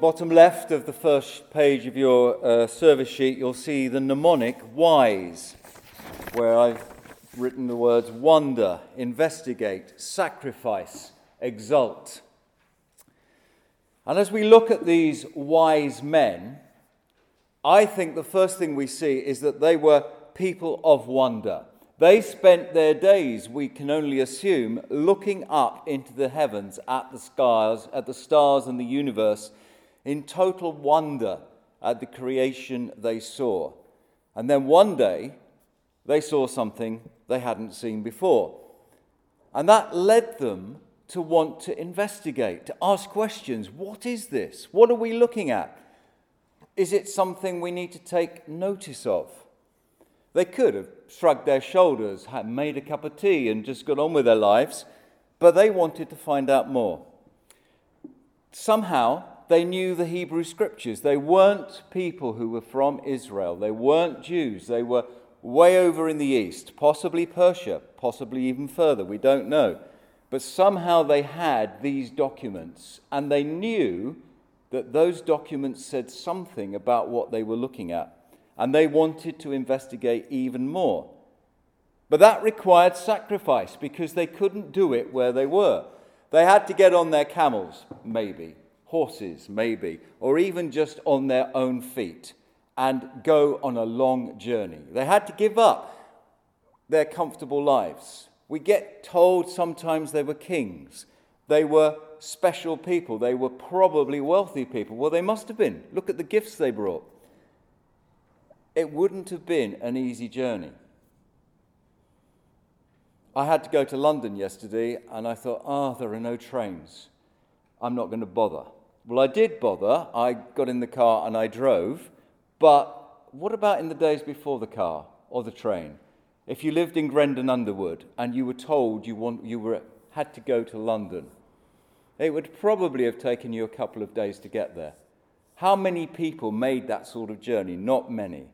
bottom left of the first page of your uh, service sheet, you'll see the mnemonic WISE, where I've written the words wonder, investigate, sacrifice, exult. And as we look at these wise men, I think the first thing we see is that they were people of wonder. They spent their days, we can only assume, looking up into the heavens at the stars, at the stars and the universe in total wonder at the creation they saw. And then one day, they saw something they hadn't seen before. And that led them to want to investigate, to ask questions. What is this? What are we looking at? Is it something we need to take notice of? They could have shrugged their shoulders, had made a cup of tea, and just got on with their lives, but they wanted to find out more. Somehow, they knew the Hebrew scriptures. They weren't people who were from Israel. They weren't Jews. They were way over in the east, possibly Persia, possibly even further. We don't know. But somehow they had these documents, and they knew that those documents said something about what they were looking at, and they wanted to investigate even more. But that required sacrifice because they couldn't do it where they were. They had to get on their camels, maybe horses, maybe, or even just on their own feet and go on a long journey. They had to give up their comfortable lives. We get told sometimes they were kings, they were special people, they were probably wealthy people. Well, they must have been. Look at the gifts they brought. It wouldn't have been an easy journey. I had to go to London yesterday and I thought, ah, oh, there are no trains. I'm not going to bother. Well, I did bother. I got in the car and I drove. But what about in the days before the car or the train? If you lived in Grendon Underwood and you were told you, want, you were, had to go to London, it would probably have taken you a couple of days to get there. How many people made that sort of journey? Not many.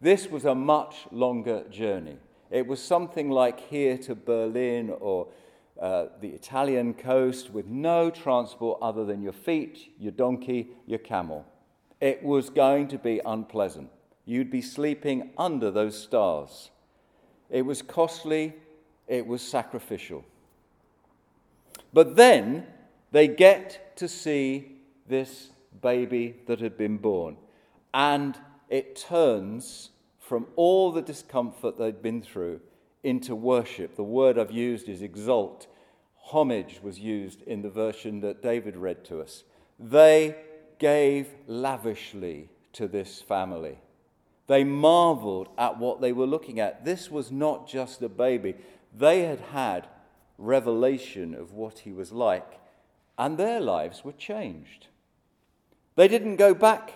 This was a much longer journey. It was something like here to Berlin or uh, the Italian coast with no transport other than your feet, your donkey, your camel. It was going to be unpleasant. You'd be sleeping under those stars. It was costly, it was sacrificial. But then they get to see this baby that had been born, and it turns from all the discomfort they'd been through into worship. The word I've used is exalt. Homage was used in the version that David read to us. They gave lavishly to this family. They marveled at what they were looking at. This was not just a baby, they had had revelation of what he was like, and their lives were changed. They didn't go back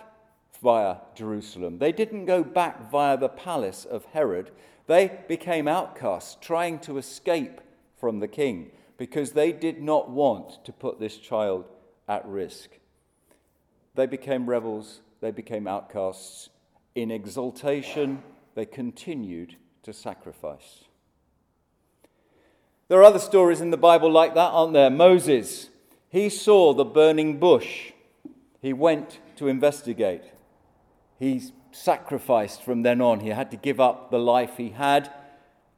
via Jerusalem, they didn't go back via the palace of Herod. They became outcasts, trying to escape from the king because they did not want to put this child at risk. They became rebels, they became outcasts. In exaltation, they continued to sacrifice. There are other stories in the Bible like that, aren't there? Moses, he saw the burning bush. He went to investigate. He sacrificed from then on. He had to give up the life he had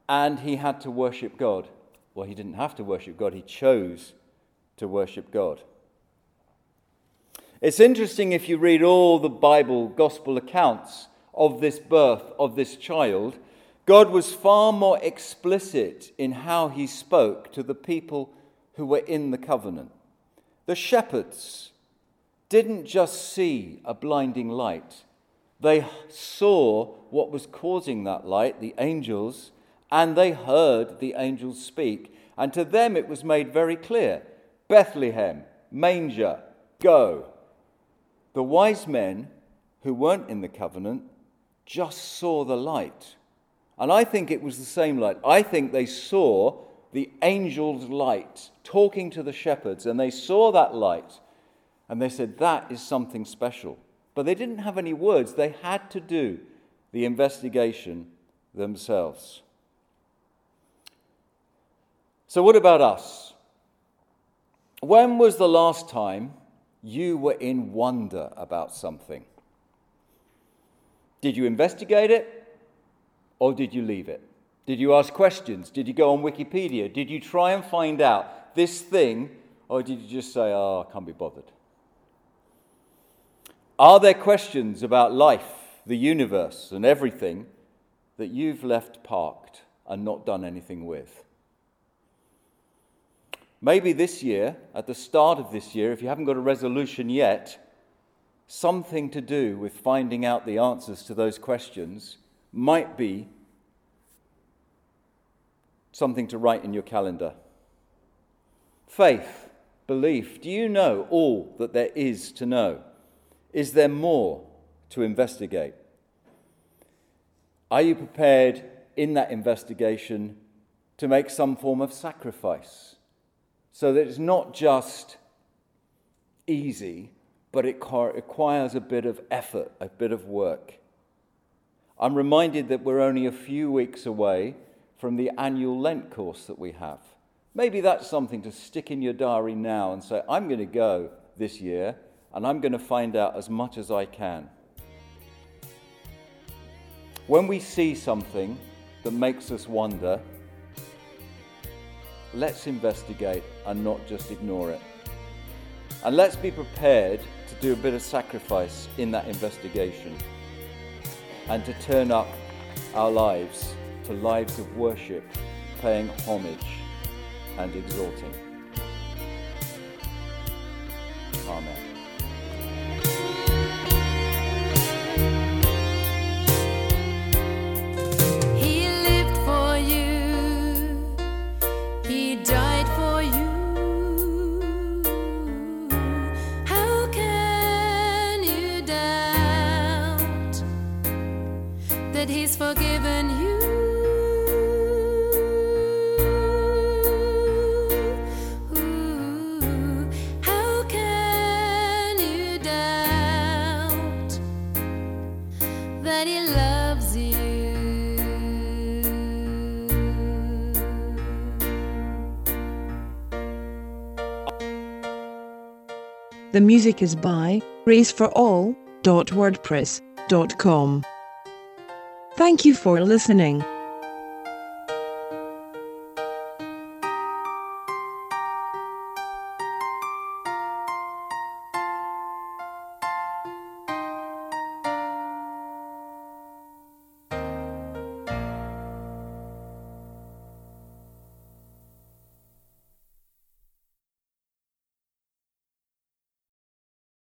and he had to worship God. Well, he didn't have to worship God, he chose to worship God. It's interesting if you read all the Bible gospel accounts of this birth of this child, God was far more explicit in how he spoke to the people who were in the covenant. The shepherds didn't just see a blinding light, they saw what was causing that light, the angels, and they heard the angels speak. And to them it was made very clear Bethlehem, manger, go. The wise men who weren't in the covenant just saw the light. And I think it was the same light. I think they saw the angel's light talking to the shepherds, and they saw that light, and they said, That is something special. But they didn't have any words, they had to do the investigation themselves. So, what about us? When was the last time you were in wonder about something. Did you investigate it or did you leave it? Did you ask questions? Did you go on Wikipedia? Did you try and find out this thing or did you just say, oh, I can't be bothered? Are there questions about life, the universe, and everything that you've left parked and not done anything with? Maybe this year, at the start of this year, if you haven't got a resolution yet, something to do with finding out the answers to those questions might be something to write in your calendar. Faith, belief. Do you know all that there is to know? Is there more to investigate? Are you prepared in that investigation to make some form of sacrifice? So that it's not just easy, but it requires a bit of effort, a bit of work. I'm reminded that we're only a few weeks away from the annual Lent course that we have. Maybe that's something to stick in your diary now and say, I'm going to go this year and I'm going to find out as much as I can. When we see something that makes us wonder, let's investigate and not just ignore it. And let's be prepared to do a bit of sacrifice in that investigation and to turn up our lives to lives of worship, paying homage and exalting. Amen. The music is by graceforall.wordpress.com. Thank you for listening.